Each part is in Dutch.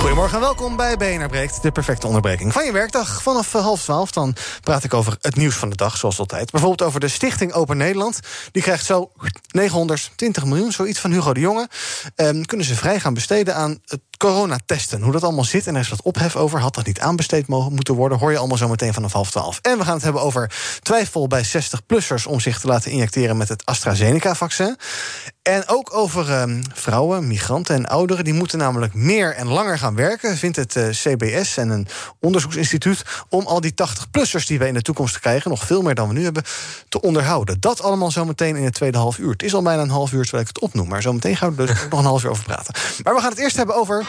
Goedemorgen en welkom bij BNR Breekt, de perfecte onderbreking van je werkdag. Vanaf eh, half twaalf dan praat ik over het nieuws van de dag, zoals altijd. Bijvoorbeeld over de Stichting Open Nederland. Die krijgt zo 920 miljoen, zoiets van Hugo de Jonge. Ehm, kunnen ze vrij gaan besteden aan het coronatesten. Hoe dat allemaal zit en er is wat ophef over. Had dat niet aanbesteed mogen moeten worden? Hoor je allemaal zo meteen vanaf half twaalf. En we gaan het hebben over twijfel bij 60-plussers... om zich te laten injecteren met het AstraZeneca-vaccin. En ook over ehm, vrouwen, migranten en ouderen. Die moeten namelijk meer en langer gaan werken, vindt het eh, CBS en een onderzoeksinstituut. om al die 80-plussers die we in de toekomst krijgen, nog veel meer dan we nu hebben, te onderhouden. Dat allemaal zometeen in het tweede half uur. Het is al bijna een half uur terwijl ik het opnoem, maar zometeen gaan we er dus nog een half uur over praten. Maar we gaan het eerst hebben over.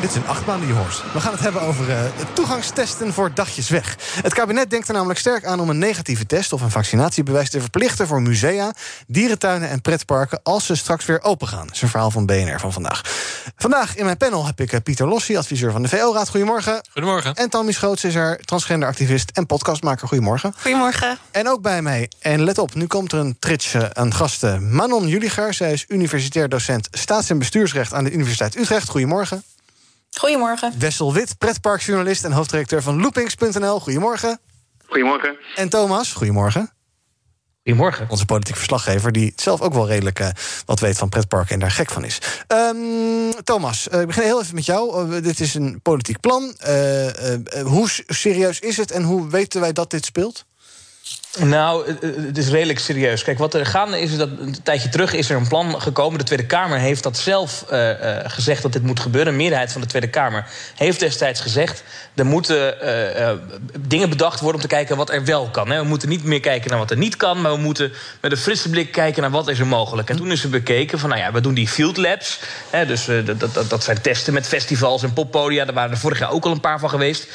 Dit is een achtbaan hoort. We gaan het hebben over uh, toegangstesten voor dagjes weg. Het kabinet denkt er namelijk sterk aan om een negatieve test of een vaccinatiebewijs te verplichten voor musea, dierentuinen en pretparken als ze straks weer open gaan. Dat is een verhaal van BNR van vandaag. Vandaag in mijn panel heb ik uh, Pieter Lossi, adviseur van de VO-raad. Goedemorgen. Goedemorgen. En Tommy Schoots is er, transgenderactivist en podcastmaker. Goedemorgen. Goedemorgen. En ook bij mij, en let op, nu komt er een tritsje aan gasten. Manon Juliger, zij is universitair docent staats- en bestuursrecht aan de Universiteit Utrecht. Goedemorgen. Goedemorgen. Wessel Wit, pretparkjournalist en hoofdredacteur van Loopings.nl. Goedemorgen. Goedemorgen. En Thomas, goedemorgen. Goedemorgen. Onze politiek verslaggever, die zelf ook wel redelijk uh, wat weet van pretparken en daar gek van is. Um, Thomas, uh, ik begin heel even met jou. Uh, dit is een politiek plan. hoe serieus is het en hoe weten wij dat dit speelt? Nou, het is redelijk serieus. Kijk, wat er gaande is, is dat een tijdje terug is er een plan gekomen. De Tweede Kamer heeft dat zelf uh, uh, gezegd dat dit moet gebeuren. Een meerderheid van de Tweede Kamer heeft destijds gezegd... er moeten uh, dingen bedacht worden om te kijken wat er wel kan. Hè. We moeten niet meer kijken naar wat er niet kan... maar we moeten met een frisse blik kijken naar wat is er mogelijk. En toen is er bekeken van, nou ja, we doen die field labs. Hè, dus dat, dat, dat zijn testen met festivals en poppodia. Daar waren er vorig jaar ook al een paar van geweest.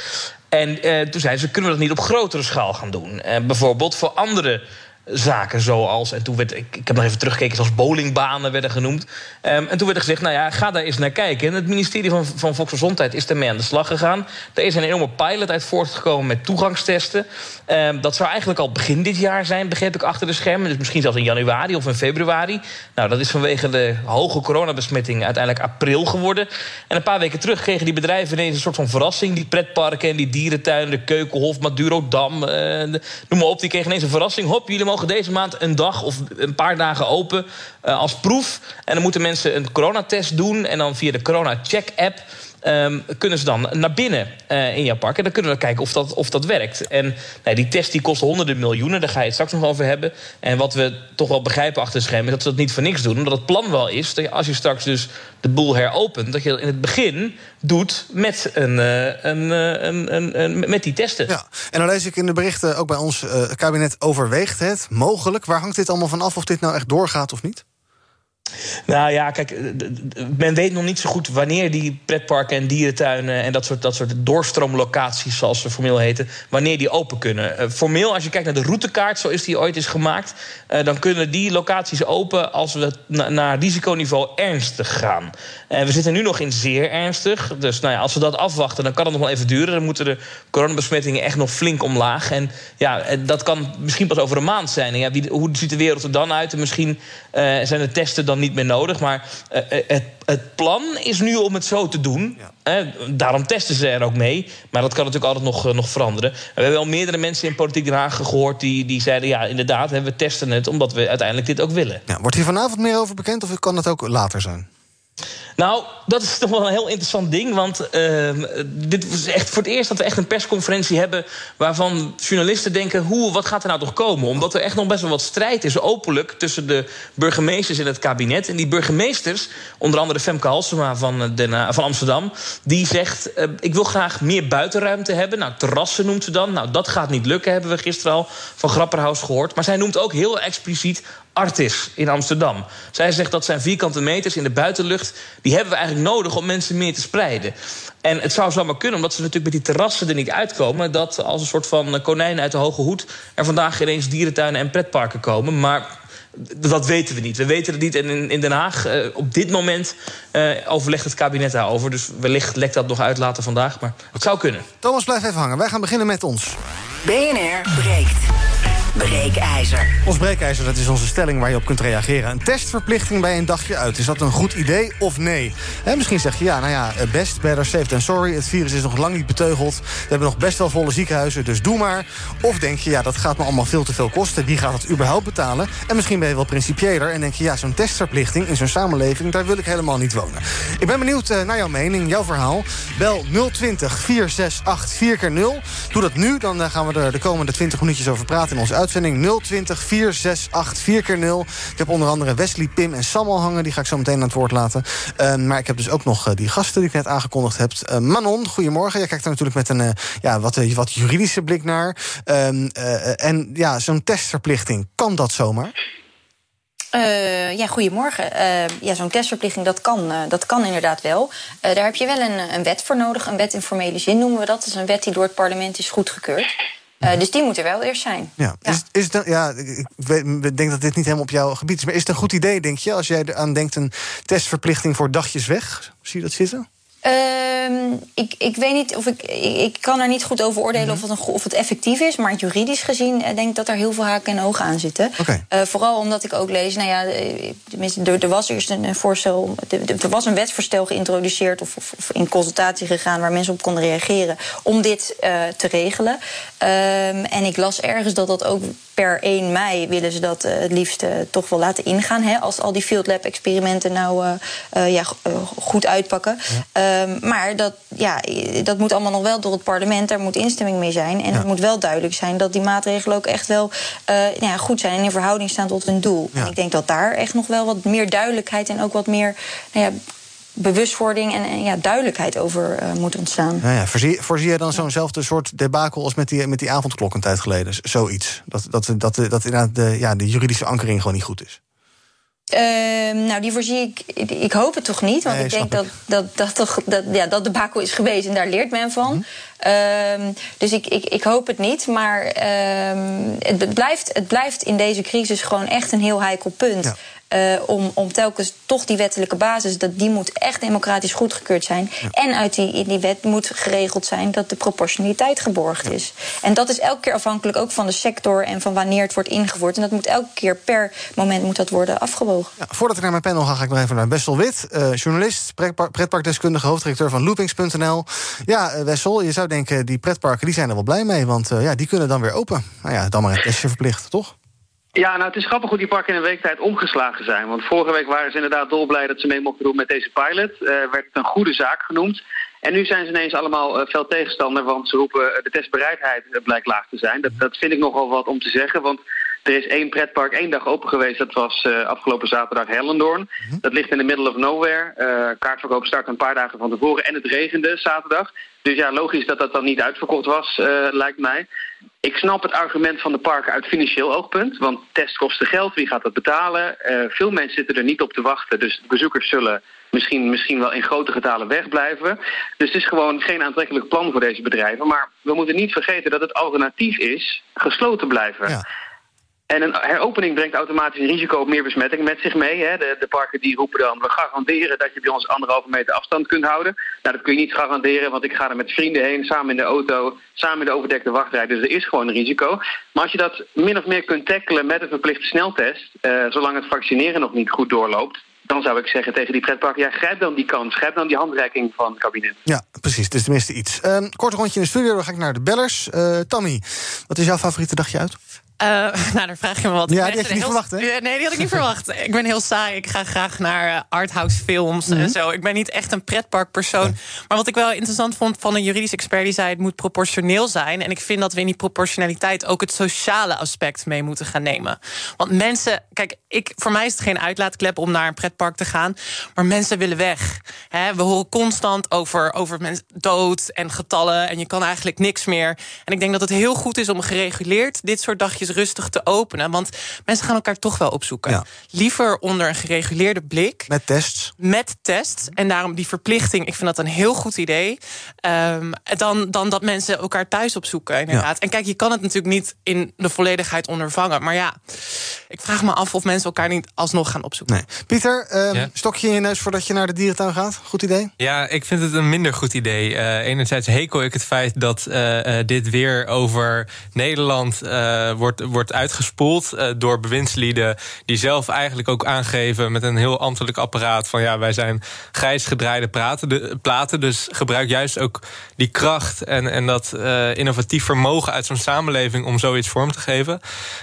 En uh, toen zeiden ze, kunnen we dat niet op grotere schaal gaan doen? Uh, bijvoorbeeld voor andere zaken zoals... en toen werd, ik, ik heb nog even teruggekeken... zoals bowlingbanen werden genoemd. Um, en toen werd er gezegd, nou ja, ga daar eens naar kijken. En het ministerie van, van Volksgezondheid is ermee aan de slag gegaan. Er is een enorme pilot uit voortgekomen met toegangstesten. Um, dat zou eigenlijk al begin dit jaar zijn, begreep ik, achter de schermen. Dus misschien zelfs in januari of in februari. Nou, dat is vanwege de hoge coronabesmetting uiteindelijk april geworden. En een paar weken terug kregen die bedrijven ineens een soort van verrassing. Die pretparken en die dierentuinen, de Keukenhof, Madurodam, uh, noem maar op. Die kregen ineens een verrassing. Hop, jullie mogen deze maand een dag of een paar dagen open uh, als proef. En dan moeten mensen een coronatest doen. En dan via de Corona Check app. Um, kunnen ze dan naar binnen uh, in jouw park. En dan kunnen we kijken of dat, of dat werkt. En nou, die test die kost honderden miljoenen, daar ga je het straks nog over hebben. En wat we toch wel begrijpen achter de schermen... is dat ze dat niet voor niks doen. Omdat het plan wel is dat je, als je straks dus de boel heropent... dat je dat in het begin doet met, een, uh, een, een, een, een, met die testen. Ja, en dan lees ik in de berichten ook bij ons... Het kabinet overweegt het, mogelijk. Waar hangt dit allemaal van af of dit nou echt doorgaat of niet? Nou ja, kijk, men weet nog niet zo goed wanneer die pretparken en dierentuinen en dat soort, dat soort doorstroomlocaties, zoals ze formeel heten, wanneer die open kunnen. Uh, formeel, als je kijkt naar de routekaart, zoals die ooit is gemaakt, uh, dan kunnen die locaties open als we na, naar risiconiveau ernstig gaan. En we zitten nu nog in zeer ernstig. Dus nou ja, als we dat afwachten, dan kan het nog wel even duren. Dan moeten de coronabesmettingen echt nog flink omlaag. En ja, dat kan misschien pas over een maand zijn. Ja, hoe ziet de wereld er dan uit? En misschien zijn de testen dan niet meer nodig. Maar uh, het, het, plan is nu om het zo te doen. Ja. Uh, daarom testen ze er ook mee. Maar dat kan natuurlijk altijd nog, uh, nog veranderen. En we hebben al meerdere mensen in Politiek Den Haag gehoord... die, die zeiden, ja, inderdaad, we testen het... omdat we uiteindelijk dit ook willen. Ja, wordt hier vanavond meer over bekend of kan het ook later zijn? Nou, dat is toch wel een heel interessant ding. Want uh, dit is echt voor het eerst dat we echt een persconferentie hebben... waarvan journalisten denken, hoe, wat gaat er nou toch komen? Omdat er echt nog best wel wat strijd is, openlijk... tussen de burgemeesters en het kabinet. En die burgemeesters, onder andere Femke Halsema van, Den, van Amsterdam... die zegt, uh, ik wil graag meer buitenruimte hebben. Nou, terrassen noemt ze dan. Nou, dat gaat niet lukken, hebben we gisteren al van Grapperhaus gehoord. Maar zij noemt ook heel expliciet Artis in Amsterdam. Zij zegt dat zijn vierkante meters in de buitenlucht... die hebben we eigenlijk nodig om mensen meer te spreiden. En het zou zomaar kunnen, omdat ze natuurlijk met die terrassen er niet uitkomen... dat als een soort van konijn uit de hoge hoed... er vandaag ineens dierentuinen en pretparken komen. Maar dat weten we niet. We weten het niet. En in, in Den Haag, uh, op dit moment, uh, overlegt het kabinet daarover. Dus wellicht lekt dat nog uit later vandaag. Maar het zou kunnen. Thomas, blijf even hangen. Wij gaan beginnen met ons. BNR breekt. Breekijzer. Ons breekijzer, dat is onze stelling waar je op kunt reageren. Een testverplichting bij een dagje uit. Is dat een goed idee of nee? Misschien zeg je ja, nou ja, eh, best, better, safe than sorry. Het virus is nog lang niet beteugeld. We hebben nog best wel volle ziekenhuizen, dus doe maar. Of denk je, ja, dat gaat me allemaal veel te veel kosten. Wie gaat het überhaupt betalen? En misschien ben je wel principiëler en denk je... ja, zo'n testverplichting in zo'n samenleving, daar wil ik helemaal niet wonen. Ik ben benieuwd uh, naar jouw mening, jouw verhaal. Bel 020 468 4 keer 0 Doe dat nu, dan uh, gaan we er de komende 20 minuutjes over praten in onze uitzending 020 468 4 keer 0 Ik heb onder andere Wesley, Pim en Sam al hangen. Die ga ik zo meteen aan het woord laten. Uh, maar ik heb dus ook nog uh, die gasten die ik net aangekondigd heb. Uh, Manon, goedemorgen. Jij kijkt er natuurlijk met een ja, wat, wat juridische blik naar. Ehm, en ja, zo'n testverplichting, kan dat zomaar? Ja, goedemorgen. Uh, ja, zo'n testverplichting, dat kan, dat kan inderdaad wel. daar heb je wel een, een wet voor nodig. Een wet in formele zin noemen we dat. Dat is een wet die door het parlement is goedgekeurd. Uh, dus die moet er wel eerst zijn. Ja, ja. Is, is het, ja ik weet, denk dat dit niet helemaal op jouw gebied is. Maar is het een goed idee, denk je, als jij aan denkt een testverplichting voor dagjes weg? Zie je dat zitten? Um, ik, ik weet niet of ik. Ik, kan er niet goed over oordelen of, het een, of het effectief is. Maar juridisch gezien uh, denk ik dat er heel veel haken en ogen aan zitten. Okay. Uh, vooral omdat ik ook lees. Nou ja, tenminste, er, er was eerst een voorstel. Er, was een wetsvoorstel geïntroduceerd. Of, of, of, in consultatie gegaan waar mensen op konden reageren. om dit uh, te regelen. Um, en ik las ergens dat dat ook per 1 mei willen ze dat het liefst toch wel laten ingaan. Hè, als al die field lab experimenten nou ja, goed uitpakken. Ja. Um, maar dat, ja, dat moet allemaal nog wel door het parlement. Daar moet instemming mee zijn. En ja. het moet wel duidelijk zijn dat die maatregelen ook echt wel nou ja, goed zijn en in verhouding staan tot hun doel. En ik denk dat daar echt nog wel wat meer duidelijkheid en ook wat meer. Nou ja, bewustwording en, en, ja, duidelijkheid over uh, moet ontstaan. Ja, ja. Voorzie, voorzie je dan zo'nzelfde soort debakel als met die, met die avondklok een tijd geleden? Zoiets. Dat, dat, dat, dat inderdaad de, ja, de juridische ankering gewoon niet goed is. Uh, nou, die voorzie ik. Ik hoop het toch niet. Want nee, ik denk dat, dat, dat, toch, dat, ja, dat de bakel is geweest en daar leert men van. Mm -hmm. uh, dus ik, ik, ik hoop het niet. Maar uh, het, blijft, het blijft in deze crisis gewoon echt een heel heikel punt. Uh, om, om telkens toch die wettelijke basis, dat die moet echt democratisch goedgekeurd zijn. Ja. En uit die, in die wet moet geregeld zijn dat de proportionaliteit geborgd ja. is. En dat is elke keer afhankelijk ook van de sector en van wanneer het wordt ingevoerd. En dat moet elke keer per moment moet dat worden afgewogen. Ja, voordat ik naar mijn panel ga, ga ik nog even naar Wessel Wit, uh, journalist, pretparkdeskundige, hoofddirecteur van loopings.nl. Ja, uh, Wessel, je zou denken, die pretparken die zijn er wel blij mee, want ja, die kunnen dan weer open. Nou ja, dan maar een testje verplicht, toch? Ja, nou het is grappig hoe die parken in een week tijd omgeslagen zijn. Want vorige week waren ze inderdaad dolblij dat ze mee mochten doen met deze pilot. Uh, werd het een goede zaak genoemd. En nu zijn ze ineens allemaal uh, fel tegenstander, want ze roepen uh, de testbereidheid blijkt laag te zijn. Dat, dat vind ik nogal wat om te zeggen, want er is één pretpark één dag open geweest. Dat was uh, afgelopen zaterdag Hellendoorn. -hmm. Dat ligt in de middle of nowhere. Uh, kaartverkoop start een paar dagen van tevoren. En het regende zaterdag. Dus ja, logisch dat dat dan niet uitverkocht was, uh, lijkt mij. Ik snap het argument van de parken uit financieel oogpunt. Want test kost geld, wie gaat dat betalen? veel mensen zitten er niet op te wachten. Dus bezoekers zullen misschien, misschien wel in grote getalen wegblijven. Dus het is gewoon geen aantrekkelijk plan voor deze bedrijven. Maar we moeten niet vergeten dat het alternatief is gesloten blijven. Ja. En een heropening brengt automatisch een risico op meer besmetting met zich mee. Hè. De, de, parken die roepen dan, we garanderen dat je bij ons anderhalve meter afstand kunt houden. Nou, dat kun je niet garanderen, want ik ga er met vrienden heen, samen in de auto, samen in de overdekte wachtrij. Dus er is gewoon een risico. Maar als je dat min of meer kunt tackelen met een verplichte sneltest, uh, zolang het vaccineren nog niet goed doorloopt, dan zou ik zeggen tegen die pretparken, ja, grijp dan die kans. Grijp dan die handreiking van het kabinet. Ja, precies. Is tenminste iets. Um, kort rondje in de studio, dan ga ik naar de bellers. Uh, Tammy, wat is jouw favoriete dagje uit? Uh, nou, daar vraag je me wat. Ja, die had je niet heel... verwacht, hè? Nee, die had ik niet verwacht. Ik ben heel saai. Ik ga graag naar uh, arthouse films mm -hmm. en zo. Ik ben niet echt een pretparkpersoon. Nee. Maar wat ik wel interessant vond van een juridisch expert... die zei het moet proportioneel zijn. En ik vind dat we in die proportionaliteit... ook het sociale aspect mee moeten gaan nemen. Want mensen... Kijk, ik, voor mij is het geen uitlaatklep om naar een pretpark te gaan. Maar mensen willen weg. He, we horen constant over, over mensen dood en getallen... en je kan eigenlijk niks meer. En ik denk dat het heel goed is om gereguleerd... dit soort dagjes rustig te openen. Want mensen gaan elkaar toch wel opzoeken. Liever onder een gereguleerde blik. Met tests. Met tests. En daarom die verplichting, ik vind dat een heel goed idee. Um, dan, dan dat mensen elkaar thuis opzoeken, inderdaad. En kijk, je kan het natuurlijk niet in de volledigheid ondervangen. Maar ja, ik vraag me af of mensen elkaar niet alsnog gaan opzoeken. Nee. Pieter, um, stokje in je neus voordat je naar de dierentuin gaat? Goed idee? Ja, ik vind het een minder goed idee. Uh, enerzijds hekel ik het feit dat uh, uh, dit weer over Nederland wordt, wordt uitgespoeld door bewindslieden die zelf eigenlijk ook aangeven met een heel ambtelijk apparaat van ja, wij zijn grijs gedraaide praten, de, platen. Dus gebruik juist ook die kracht en, en dat innovatief vermogen uit zo'n samenleving om zoiets vorm te geven.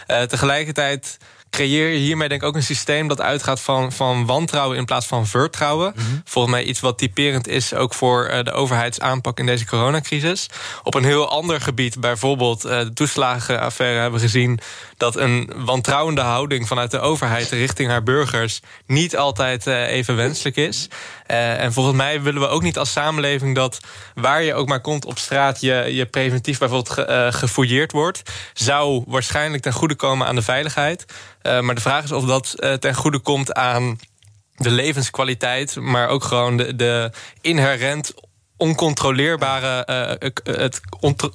tegelijkertijd creëer je hiermee denk ik ook een systeem dat uitgaat van, van wantrouwen in plaats van vertrouwen. Mhm. Volgens mij iets wat typerend is ook voor uh, de overheidsaanpak in deze coronacrisis. Op een heel ander gebied, bijvoorbeeld uh, de toeslagenaffaire, hebben we gezien dat een wantrouwende houding vanuit de overheid richting haar burgers niet altijd uh, even wenselijk is. En volgens mij willen we ook niet als samenleving dat waar je ook maar komt op straat je, je preventief bijvoorbeeld ge, gefouilleerd wordt. Zou waarschijnlijk ten goede komen aan de veiligheid. Uh, maar de vraag is of dat ten goede komt aan de levenskwaliteit, maar ook gewoon de, de inherent oncontroleerbare, uh, het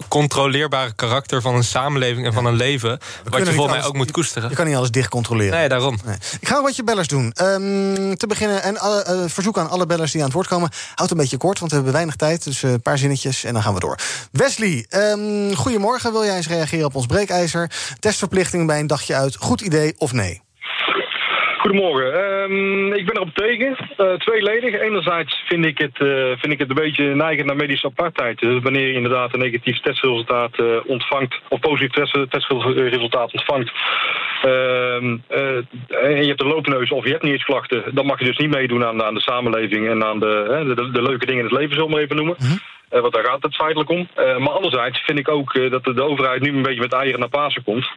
controleerbare karakter van een samenleving en van een leven. wat je volgens mij ook moet koesteren. Je kan niet alles dicht controleren. Nee, daarom. Nee. Ik ga wat je bellers doen. Um, te beginnen, en uh, verzoek aan alle bellers die aan het woord komen. Houd een beetje kort, want we hebben weinig tijd. Dus een paar zinnetjes en dan gaan we door. Wesley, um, goedemorgen. Wil jij eens reageren op ons breekijzer? Testverplichting bij een dagje uit. Goed idee of nee? Goedemorgen. Um, ik ben erop tegen. Uh, tweeledig. Enerzijds vind ik, het, uh, vind ik het een beetje neigend naar medische apartheid. Dus wanneer je inderdaad een negatief testresultaat uh, ontvangt, of positief testresultaat ontvangt, ehm, en je hebt een loopneus of je hebt niet eens klachten, dan mag je dus niet meedoen aan, aan de samenleving en aan de, de, de, leuke dingen in het leven, zullen we maar even noemen. Uh, want daar gaat het feitelijk om. Uh, maar anderzijds vind ik ook uh, dat de, overheid nu een beetje met eieren naar Pasen komt.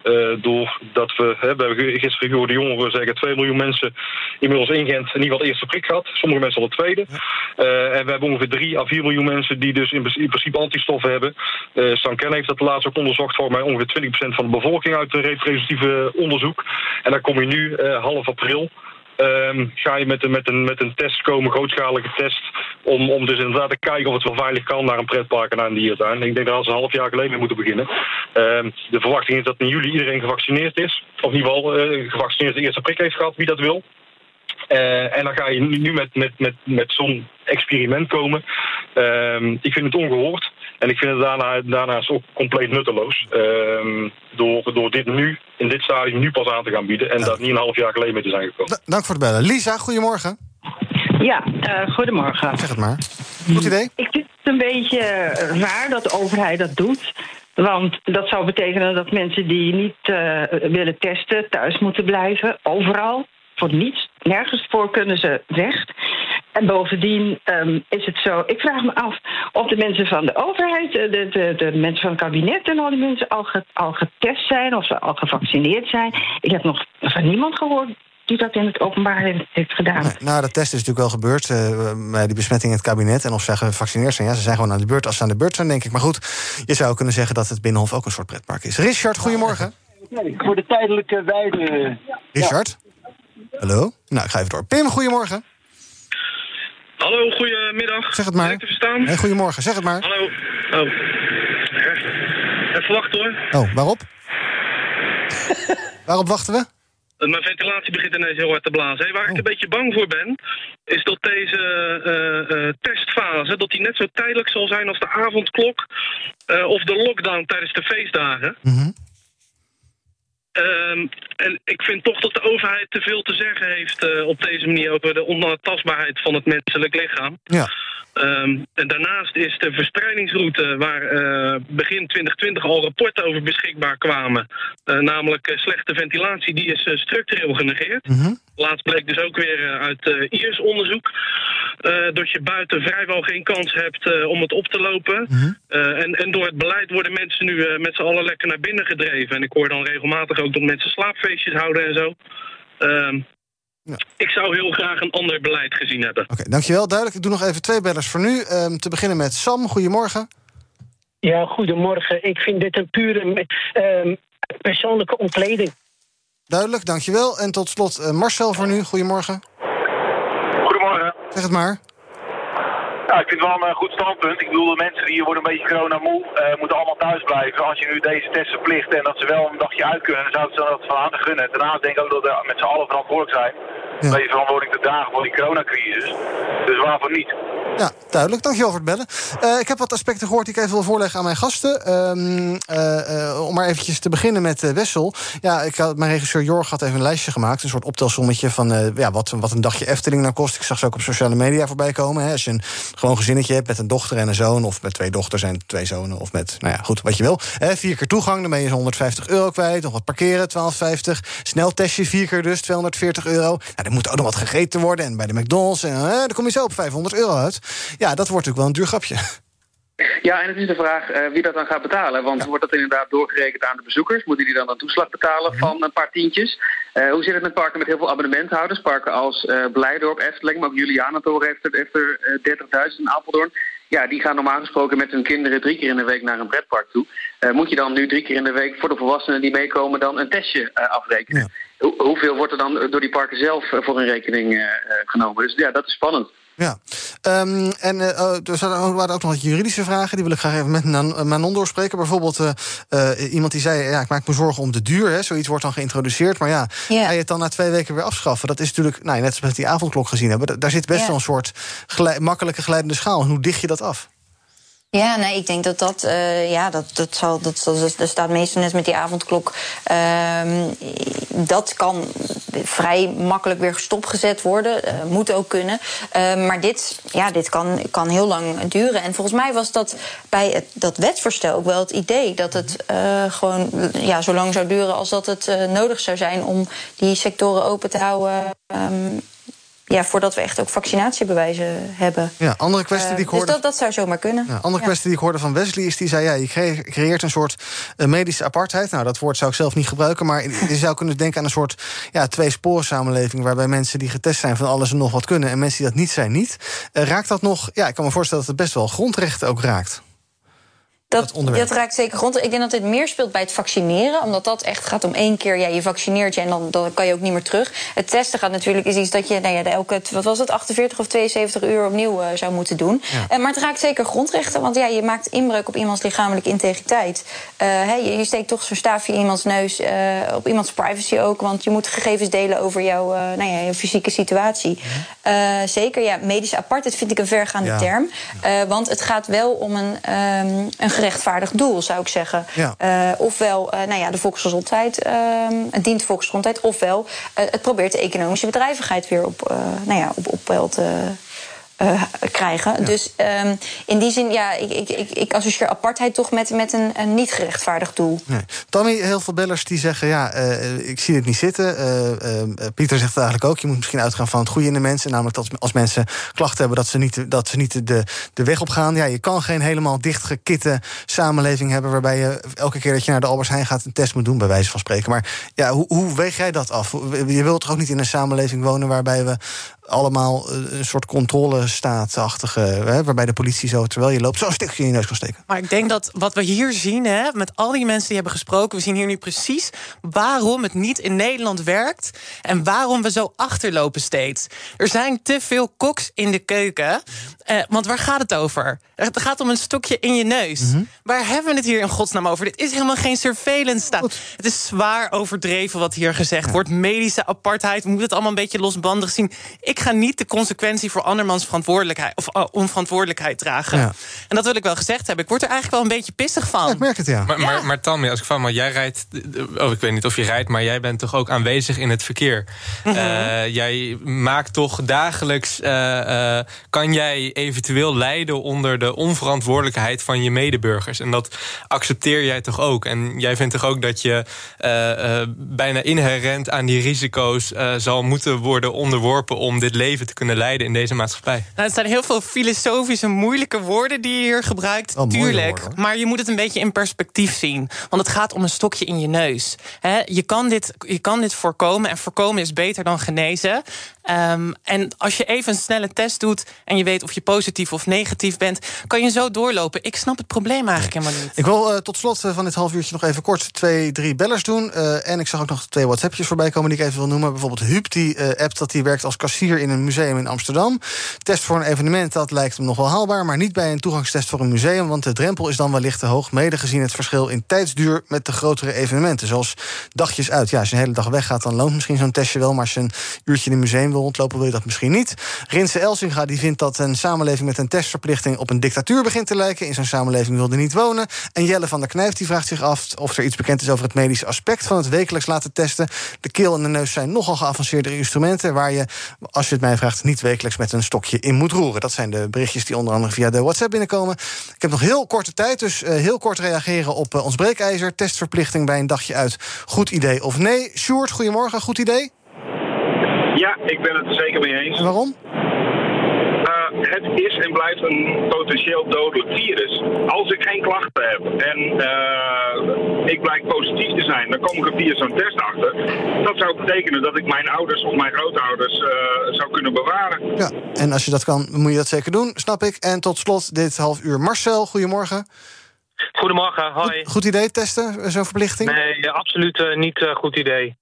doordat we, we hebben gisteren gehoord de jongeren zeggen 2 miljoen mensen inmiddels in Gent in ieder geval de eerste prik gehad. Sommige mensen al de tweede. en we hebben ongeveer 3 à 4 miljoen mensen die dus in, in principe antistoffen hebben. Uh, Sanken heeft dat laatst ook onderzocht voor mij ongeveer 20% van de bevolking uit een representatieve onderzoek. En dan kom je nu half april. Um, ga je met, een, met, een, met een test komen, grootschalige test, om, om dus inderdaad te kijken of het wel veilig kan naar een pretpark en naar een dierentuin. Ik denk dat ze een half jaar geleden mee moeten beginnen. Um, de verwachting is dat in juli iedereen gevaccineerd is. Of in ieder geval uh, gevaccineerd de eerste prik heeft gehad, wie dat wil. Uh, en dan ga je nu met, met, met, met zo'n experiment komen. Um, ik vind het ongehoord. En ik vind het daarna, daarnaast ook compleet nutteloos. Um, door, door dit nu, in dit stadium, nu pas aan te gaan bieden. En ja. dat niet een half jaar geleden mee te zijn gekomen. D dank voor het bellen. Lisa, goedemorgen. Ja, uh, goedemorgen. Zeg het maar. Goed idee? Ik vind het een beetje raar dat de overheid dat doet. Want dat zou betekenen dat mensen die niet uh, willen testen thuis moeten blijven, overal, voor niets, nergens voor kunnen ze weg. En bovendien um, is het zo, ik vraag me af of de mensen van de overheid, de, de, de mensen van het kabinet en al die mensen al, ge, al getest zijn of ze al gevaccineerd zijn. Ik heb nog van niemand gehoord die dat in het openbaar heeft, gedaan. Nee, nou, de test is natuurlijk wel gebeurd uh, bij die besmetting in het kabinet. En of ze gevaccineerd zijn, ja, ze zijn gewoon aan de beurt als ze aan de beurt zijn, denk ik. Maar goed, je zou kunnen zeggen dat het Binnenhof ook een soort pretpark is. Richard, goedemorgen. Nee, voor de tijdelijke weide. Richard? Ja. Hallo? Nou, ik ga even door. Pim, goedemorgen. Hallo, goedemiddag. Zeg het maar. te verstaan? Hey, goedemorgen, zeg het maar. Hallo. Oh. Even wachten hoor. Oh, waarop? waarop wachten we? Mijn ventilatie begint ineens heel hard te blazen. Hey, waar oh. ik een beetje bang voor ben, is dat deze uh, uh, testfase dat die net zo tijdelijk zal zijn als de avondklok uh, of de lockdown tijdens de feestdagen. Mm -hmm. Um, en ik vind toch dat de overheid te veel te zeggen heeft uh, op deze manier over de onaantastbaarheid van het menselijk lichaam. Ja. Um, en daarnaast is de verstrijdingsroute waar uh, begin 2020 al rapporten over beschikbaar kwamen, uh, namelijk slechte ventilatie, die is structureel genegeerd. -hmm. Laatst bleek dus ook weer uit IRS onderzoek dat je buiten vrijwel geen kans hebt om het op te lopen. -hmm. en, en door het beleid worden mensen nu met z'n allen lekker naar binnen gedreven. En ik hoor dan regelmatig ook dat mensen slaapfeestjes houden en zo. Um, ja. Ik zou heel graag een ander beleid gezien hebben. Oké, okay, dankjewel. Duidelijk. Ik doe nog even twee bellers voor nu. Um, te beginnen met Sam. Goedemorgen. Ja, goedemorgen. Ik vind dit een pure... Um, persoonlijke ontkleding. Duidelijk, dankjewel. En tot slot uh, Marcel voor nu. Goedemorgen. Goedemorgen. Zeg het maar. Ja, ik vind het wel een goed standpunt. Ik bedoel, de mensen die worden een beetje corona moe, uh, moeten allemaal thuis blijven. Als je nu deze test verplicht en dat ze wel een dagje uit kunnen, dan zou ik ze dat van harte gunnen. Daarnaast denk ik ook dat we met z'n allen verantwoordelijk zijn. Ja. Beetje verantwoording te dragen voor die coronacrisis. Dus waarvoor niet? Ja, duidelijk. Dankjewel voor het bellen. Uh, ik heb wat aspecten gehoord die ik even wil voorleggen aan mijn gasten. Um, uh, uh, om maar eventjes te beginnen met Wessel. Ja, ik had, mijn regisseur Jorg had even een lijstje gemaakt. Een soort optelsommetje van ja, wat, wat een dagje Efteling nou kost. Ik zag ze ook op sociale media voorbij komen. Hè. Als je een gewoon gezinnetje hebt met een dochter en een zoon... of met twee dochters en twee zonen, of met, nou ja, goed, wat je wil. Hè, vier keer toegang, dan ben je 150 euro kwijt. Nog wat parkeren, 12,50. Sneltestje, vier keer dus, 240 euro. Nou, er moet ook nog wat gegeten worden. En bij de McDonald's, en, dan kom je zo op 500 euro uit. Ja, dat wordt natuurlijk wel een duur grapje. Ja, en het is de vraag uh, wie dat dan gaat betalen. Want wordt dat inderdaad doorgerekend aan de bezoekers? Moeten die dan een toeslag betalen van een paar tientjes? Uh, hoe zit het met parken met heel veel abonnementhouders? Parken als uh, Blijdorp, Efteling, maar ook Juliana Toren heeft er, heeft er 30.000 in Apeldoorn. Ja, die gaan normaal gesproken met hun kinderen drie keer in de week naar een pretpark toe. moet je dan nu drie keer in de week voor de volwassenen die meekomen dan een testje afrekenen? Ja. hoeveel wordt er dan door die parken zelf voor hun rekening genomen? Dus ja, dat is spannend. Ja, um, en uh, er waren ook nog wat juridische vragen. Die wil ik graag even met Manon doorspreken. Bijvoorbeeld uh, uh, iemand die zei... ja, ik maak me zorgen om de duur. Hè. Zoiets wordt dan geïntroduceerd. Maar ja, yeah. ga je het dan na twee weken weer afschaffen? Dat is natuurlijk, nou, net zoals met die avondklok gezien hebben... daar zit best yeah. wel een soort makkelijke glijdende schaal. Hoe dicht je dat af? Ja, nee, ik denk dat dat, uh, ja, dat, dat zal, dat, dat, dat staat meestal net met die avondklok. Uh, dat kan vrij makkelijk weer stopgezet worden, uh, moet ook kunnen. Uh, maar dit, ja, dit kan, kan heel lang duren. En volgens mij was dat bij het, dat wetsvoorstel ook wel het idee dat het gewoon ja, zo lang zou duren als dat het nodig zou zijn om die sectoren open te houden. Um, ja, voordat we echt ook vaccinatiebewijzen hebben. Ja, andere kwestie die ik hoorde. Dus dat, dat zou zomaar kunnen. Ja, andere kwestie die ik hoorde van Wesley is die zei: ja, je creëert een soort medische apartheid. Nou, dat woord zou ik zelf niet gebruiken, maar je zou kunnen denken aan een soort ja, twee samenleving. waarbij mensen die getest zijn van alles en nog wat kunnen en mensen die dat niet zijn, niet. Uh, raakt dat nog? Ja, ik kan me voorstellen dat het best wel grondrechten ook raakt. Dat, dat, raakt zeker grond. Ik denk dat dit meer speelt bij het vaccineren. Omdat dat echt gaat om één keer. Ja, je vaccineert je en dan, dan kan je ook niet meer terug. Het testen gaat natuurlijk is iets dat je nou ja, elke wat was het, 48 of 72 uur opnieuw uh, zou moeten doen. Ja. Uh, maar het raakt zeker grondrechten. Want ja, je maakt inbreuk op iemands lichamelijke integriteit. Uh, je, je, steekt toch zo'n staafje in iemands neus. op iemands privacy ook. Want je moet gegevens delen over jouw nou ja, je fysieke situatie. Zeker, ja, medische apartheid vind ik een vergaande ja. term. want het gaat wel om een, um, een gerechtvaardigd doel, zou ik zeggen. Ja. Uh, ofwel nou ja, de volksgezondheid, uh, het dient volksgezondheid, ofwel het probeert de economische bedrijvigheid weer op, nou ja, op, op peil te uh, krijgen. Ja. Dus um, in die zin, ja, ik, ik, ik, ik associeer apartheid toch met, met een, een niet gerechtvaardigd doel. Nee. Tommy, heel veel bellers die zeggen: ja, uh, ik zie het niet zitten. Uh, Pieter zegt eigenlijk ook: je moet misschien uitgaan van het goede in de mensen. Namelijk dat als mensen klachten hebben, dat ze niet, dat ze niet de, de weg op gaan. Ja, je kan geen helemaal dichtgekitte samenleving hebben. waarbij je elke keer dat je naar de Albers Heijn gaat een test moet doen, bij wijze van spreken. Maar ja, hoe, hoe weeg jij dat af? Je wilt toch ook niet in een samenleving wonen waarbij we allemaal een soort controlestaatachtige... Hè, waarbij de politie zo, terwijl je loopt, zo'n stukje in je neus kan steken. Maar ik denk dat wat we hier zien, hè, met al die mensen die hebben gesproken... we zien hier nu precies waarom het niet in Nederland werkt... en waarom we zo achterlopen steeds. Er zijn te veel koks in de keuken. Eh, want waar gaat het over? Het gaat om een stokje in je neus. Mm -hmm. Waar hebben we het hier in godsnaam over? Dit is helemaal geen surveillance staat. Het is zwaar overdreven wat hier gezegd ja. wordt. Medische apartheid, we moeten het allemaal een beetje losbandig zien. Ik ga niet de consequentie voor andermans verantwoordelijkheid of uh, onverantwoordelijkheid dragen. Ja. En dat wil ik wel gezegd hebben. Ik word er eigenlijk wel een beetje pissig van. Ja, ik merk het ja. Maar, maar, maar Tammy, als ik van, maar jij rijdt, oh, ik weet niet of je rijdt, maar jij bent toch ook aanwezig in het verkeer. Mm -hmm. uh, jij maakt toch dagelijks, uh, kan jij eventueel lijden onder de onverantwoordelijkheid van je medeburgers. En dat accepteer jij toch ook. En jij vindt toch ook dat je bijna inherent aan die risico's zal moeten worden onderworpen om dit dit leven te kunnen leiden in deze maatschappij. Nou, het zijn heel veel filosofische, moeilijke woorden die je hier gebruikt. Oh, tuurlijk. woorden, maar je moet het een beetje in perspectief zien. Want het gaat om een stokje in je neus. Hè, je, kan dit, je kan dit voorkomen. En voorkomen is beter dan genezen. Ehm, en als je even een snelle test doet. en je weet of je positief of negatief bent. kan je zo doorlopen. Ik snap het probleem eigenlijk helemaal niet. Ik wil eh, tot slot eh, van dit half uurtje nog even kort twee, drie bellers doen. Eh, en ik zag ook nog twee WhatsAppjes voorbij komen die ik even wil noemen. Bijvoorbeeld Huub, die eh appt dat hij werkt als kassier in een museum in Amsterdam. Test voor een evenement, dat lijkt hem nog wel haalbaar... maar niet bij een toegangstest voor een museum... want de drempel is dan wellicht te hoog... mede gezien het verschil in tijdsduur met de grotere evenementen. Zoals dagjes uit. Ja, als je een hele dag weggaat, dan loont misschien zo'n testje wel... maar als je een uurtje in een museum wil rondlopen, wil je dat misschien niet. Rinse Elsinga die vindt dat een samenleving met een testverplichting... op een dictatuur begint te lijken. In zo'n samenleving wilde niet wonen. En Jelle van der Knijf die vraagt zich af of er iets bekend is... over het medische aspect van het wekelijks laten testen. De keel en de neus zijn nogal geavanceerde instrumenten... waar je, als je het mij vraagt, niet wekelijks met een stokje in moet roeren. Dat zijn de berichtjes die onder andere via de WhatsApp binnenkomen. Ik heb nog heel korte tijd, dus eh, heel kort reageren op eh, ons breekijzer. Testverplichting bij een dagje uit. Goed idee of nee? Sjoerd, goedemorgen, goed idee? Ja, ik ben het er zeker mee eens. En waarom? Het is en blijft een potentieel dodelijk virus. Als ik geen klachten heb en eh, ik blijk positief te zijn, dan kom ik er via zo'n test achter. Dat zou betekenen dat ik mijn ouders of mijn grootouders eh, zou kunnen bewaren. Ja, en als je dat kan, moet je dat zeker doen, snap ik. En tot slot dit half uur. Marcel, goedemorgen. Goedemorgen, hoi. Goed idee testen, zo'n verplichting? Nee, absoluut eh, niet een goed idee.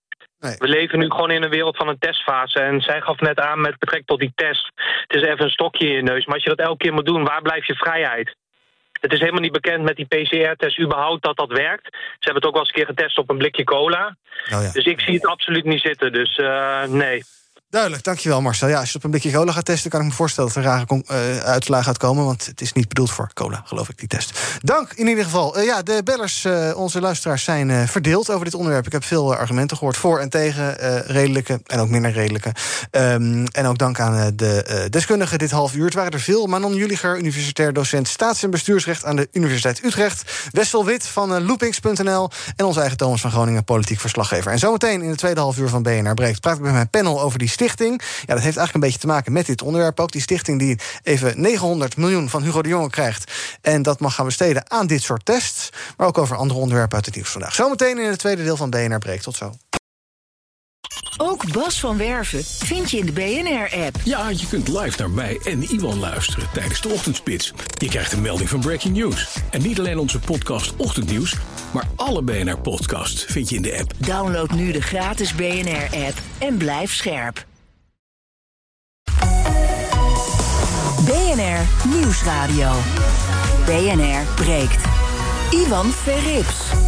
We leven nu gewoon in een wereld van een testfase. En zij gaf net aan met betrekking tot die test. Het is even een stokje in je neus. Maar als je dat elke keer moet doen, waar blijft je vrijheid? Het is helemaal niet bekend met die PCR-test überhaupt dat dat werkt. Ze hebben het ook wel eens een keer getest op een blikje cola. Dus ik zie het absoluut niet zitten. Dus eh, nee. Duidelijk, dankjewel Marcel. Ja, als je op een blikje cola gaat testen... kan ik me voorstellen dat er rare con- eh, uitslagen uitkomen... want het is niet bedoeld voor cola, geloof ik, die test. Dank in ieder geval. Eh, ja, de bellers, eh, onze luisteraars, zijn verdeeld over dit onderwerp. Ik heb veel argumenten gehoord voor en tegen, redelijke en ook minder redelijke. Ehm, en ook dank aan de deskundigen dit half uur. Het waren er veel. Manon Juliger, universitair docent staats- en bestuursrecht... aan de Universiteit Utrecht. Wessel Wit van loopings.nl... en onze eigen Thomas van Groningen, politiek verslaggever. En zometeen in het tweede half uur van BNR Breekt... praat ik met mijn panel over die stichting. Ja, dat heeft eigenlijk een beetje te maken met dit onderwerp ook. Die stichting die even 900 miljoen van Hugo de Jonge krijgt... en dat mag gaan besteden aan dit soort tests... maar ook over andere onderwerpen uit het nieuws vandaag. Zometeen in het tweede deel van BNR Breekt. Tot zo. Ook Bas van Werven vind je in de BNR-app. Ja, je kunt live naar mij en Iwan luisteren tijdens de ochtendspits. Je krijgt een melding van Breaking News. En niet alleen onze podcast Ochtendnieuws, maar alle BNR-podcasts vind je in de app. Download nu de gratis BNR-app en blijf scherp. BNR Nieuwsradio. BNR breekt. Ivan Verrips.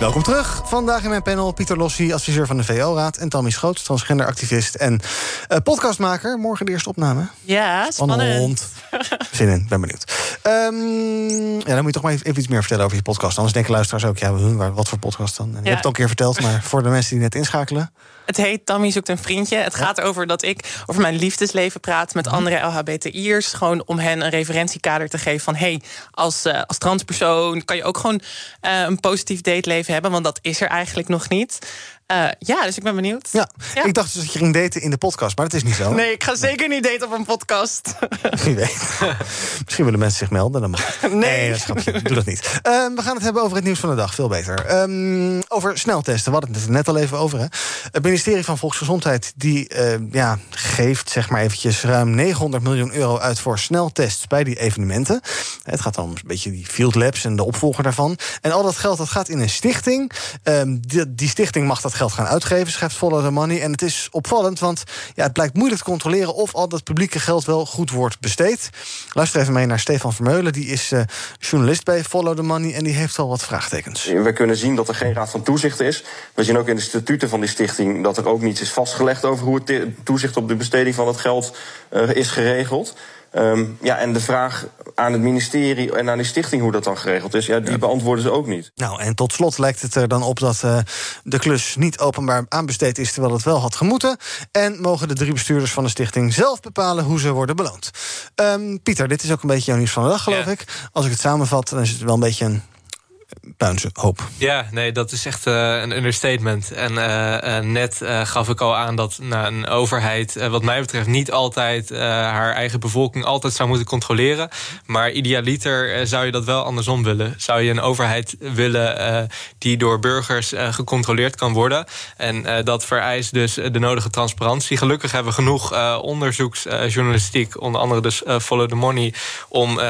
Welkom terug. Vandaag in mijn panel Pieter Lossi, adviseur van de VO-raad... en Tammy Schoot, transgenderactivist en eh, podcastmaker. Morgen de eerste opname. Ja, spannend. Zin in, ben benieuwd. Ehm, ja, dan moet je toch maar even iets meer vertellen over je podcast. Anders denken luisteraars ook, ja, wat voor podcast dan? En Je Ja. hebt het al een keer verteld, maar voor de mensen die net inschakelen... Het heet Tammy zoekt een vriendje. Het gaat over dat ik over mijn liefdesleven praat met andere LHBTI'ers. Gewoon om hen een referentiekader te geven van... hey, als, eh, als transpersoon kan je ook gewoon eh, een positief dateleven hebben. Want dat is er eigenlijk nog niet. Eh, ja, dus ik ben benieuwd. Ja, ik dacht dus dat je ging daten in de podcast, maar dat is niet zo. Nee, ik ga zeker niet daten op een podcast. Wie weet. Misschien willen mensen zich melden. Dan mag. Nee. dat is. Doe dat niet. Ehm, we gaan het hebben over het nieuws van de dag. Veel beter. Ehm, over sneltesten. We hadden het net al even over. Hè. Het ministerie van Volksgezondheid die, eh, ja, geeft zeg maar eventjes ruim 900 miljoen euro uit voor sneltests bij die evenementen. Het gaat dan om een beetje die field labs en de opvolger daarvan. En al dat geld dat gaat in een stichting. Ehm, die, die stichting mag dat geld gaan uitgeven, schrijft Follow the Money. En het is opvallend, want ja, het blijkt moeilijk te controleren of al dat publieke geld wel goed wordt besteed. Luister even mee naar Stefan Vermeulen. Die is eh, journalist bij Follow the Money en die heeft al wat vraagtekens. We kunnen zien dat er geen raad van toezicht is. We zien ook in de statuten van die stichting dat er ook niets is vastgelegd over hoe het toezicht op de besteding van het geld eh, is geregeld. Ehm, ja, en de vraag aan het ministerie en aan die stichting hoe dat dan geregeld is, ja, die beantwoorden ze ook niet. Nou, en tot slot lijkt het er dan op dat eh, de klus niet openbaar aanbesteed is, terwijl het wel had gemoeten. En mogen de drie bestuurders van de stichting zelf bepalen hoe ze worden beloond. Ehm, Pieter, dit is ook een beetje jouw nieuws van de dag, geloof ik. Als ik het samenvat, dan is het wel een beetje een puinse hoop. Ja, nee, dat is echt uh, een understatement. En uh, net gaf ik al aan dat nou, een overheid, wat mij betreft, niet altijd haar eigen bevolking altijd zou moeten controleren. Maar idealiter zou je dat wel andersom willen. Zou je een overheid willen die door burgers gecontroleerd kan worden. En dat vereist dus de nodige transparantie. Gelukkig hebben we genoeg onderzoeksjournalistiek, onder andere dus Follow the Money, om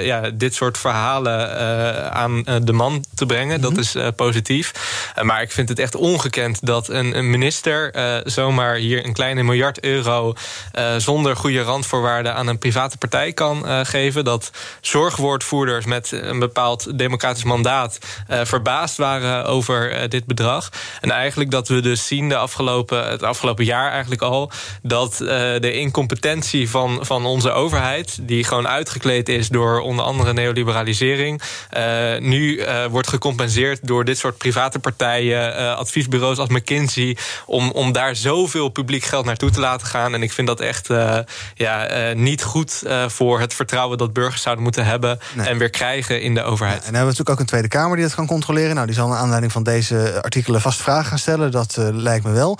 ja, dit soort verhalen aan de man te brengen. Dat mhm. is uh, positief. Uh, maar ik vind het echt ongekend dat een, een minister zomaar hier een kleine miljard euro zonder goede randvoorwaarden aan een private partij kan geven. Dat zorgwoordvoerders met een bepaald democratisch mandaat verbaasd waren over dit bedrag. En eigenlijk dat we dus zien de afgelopen, het afgelopen jaar eigenlijk al dat de incompetentie van, van onze overheid, die gewoon uitgekleed is door onder andere neoliberalisering, nu uh, wordt gecompenseerd door dit soort private partijen, uh, adviesbureaus als McKinsey, om, om daar zoveel publiek geld naartoe te laten gaan. En ik vind dat echt uh, ja, niet goed voor het vertrouwen dat burgers zouden moeten hebben en weer krijgen in de overheid. en dan hebben we natuurlijk ook een Tweede Kamer die dat kan controleren. Nou, die zal naar aanleiding van deze artikelen vast vragen gaan stellen. Dat lijkt me wel.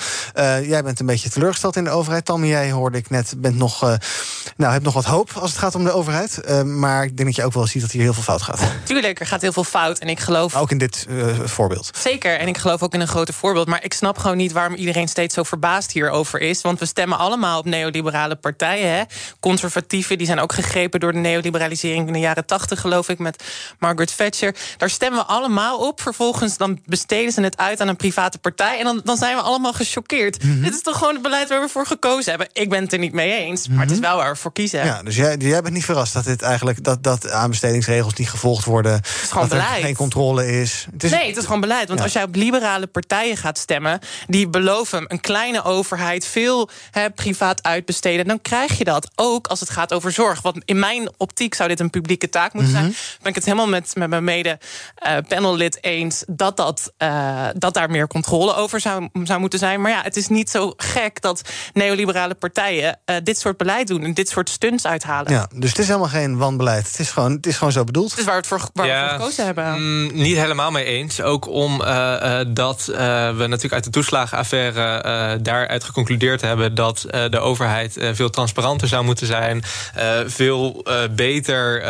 jij bent een beetje teleurgesteld in de overheid. Tammy, jij hoorde ik net, bent nog, nou, hebt nog wat hoop als het gaat om de overheid. maar ik denk dat je ook wel ziet dat hier heel veel fout gaat. Tuurlijk, er gaat heel veel fout. En ik geloof. Ook in dit uh, voorbeeld. Zeker. En ik geloof ook in een groter voorbeeld. Maar ik snap gewoon niet waarom iedereen steeds zo verbaasd hierover is. Want we stemmen allemaal op neoliberale partijen. Hè? Conservatieven, die zijn ook gegrepen door de neoliberalisering in de jaren tachtig, geloof ik, met Margaret Thatcher. Daar stemmen we allemaal op. Vervolgens dan besteden ze het uit aan een private partij. En dan, dan zijn we allemaal gechoqueerd. Mhm. Dit is toch gewoon het beleid waar we voor gekozen hebben. Ik ben het er niet mee eens. Maar het is mhm. wel waar we voor kiezen. Ja, dus jij, jij bent niet verrast dat dit eigenlijk dat, dat aanbestedingsregels niet gevolgd worden. Het is gewoon beleid geen controle is. Het is nee, het is gewoon beleid. Want als jij op liberale partijen gaat stemmen, die beloven een kleine overheid veel privaat uitbesteden, dan krijg je dat. Ook als het gaat over zorg. Want in mijn optiek zou dit een publieke taak moeten zijn. Mhm. Ben ik het helemaal met, met mijn mede uh, panellid eens dat, dat, uh, dat daar meer controle over zou, zou moeten zijn. Maar ja, het is niet zo gek dat neoliberale partijen uh, dit soort beleid doen en dit soort stunts uithalen. Ja, dus het is helemaal geen wanbeleid. Het is gewoon, het is gewoon zo bedoeld. Het is waar, het voor, waar we voor gekozen hebben. Mm, niet helemaal mee eens. Ook omdat uh, dat uh, we natuurlijk uit de toeslagenaffaire uh, daaruit geconcludeerd hebben dat de overheid veel transparanter zou moeten zijn. veel beter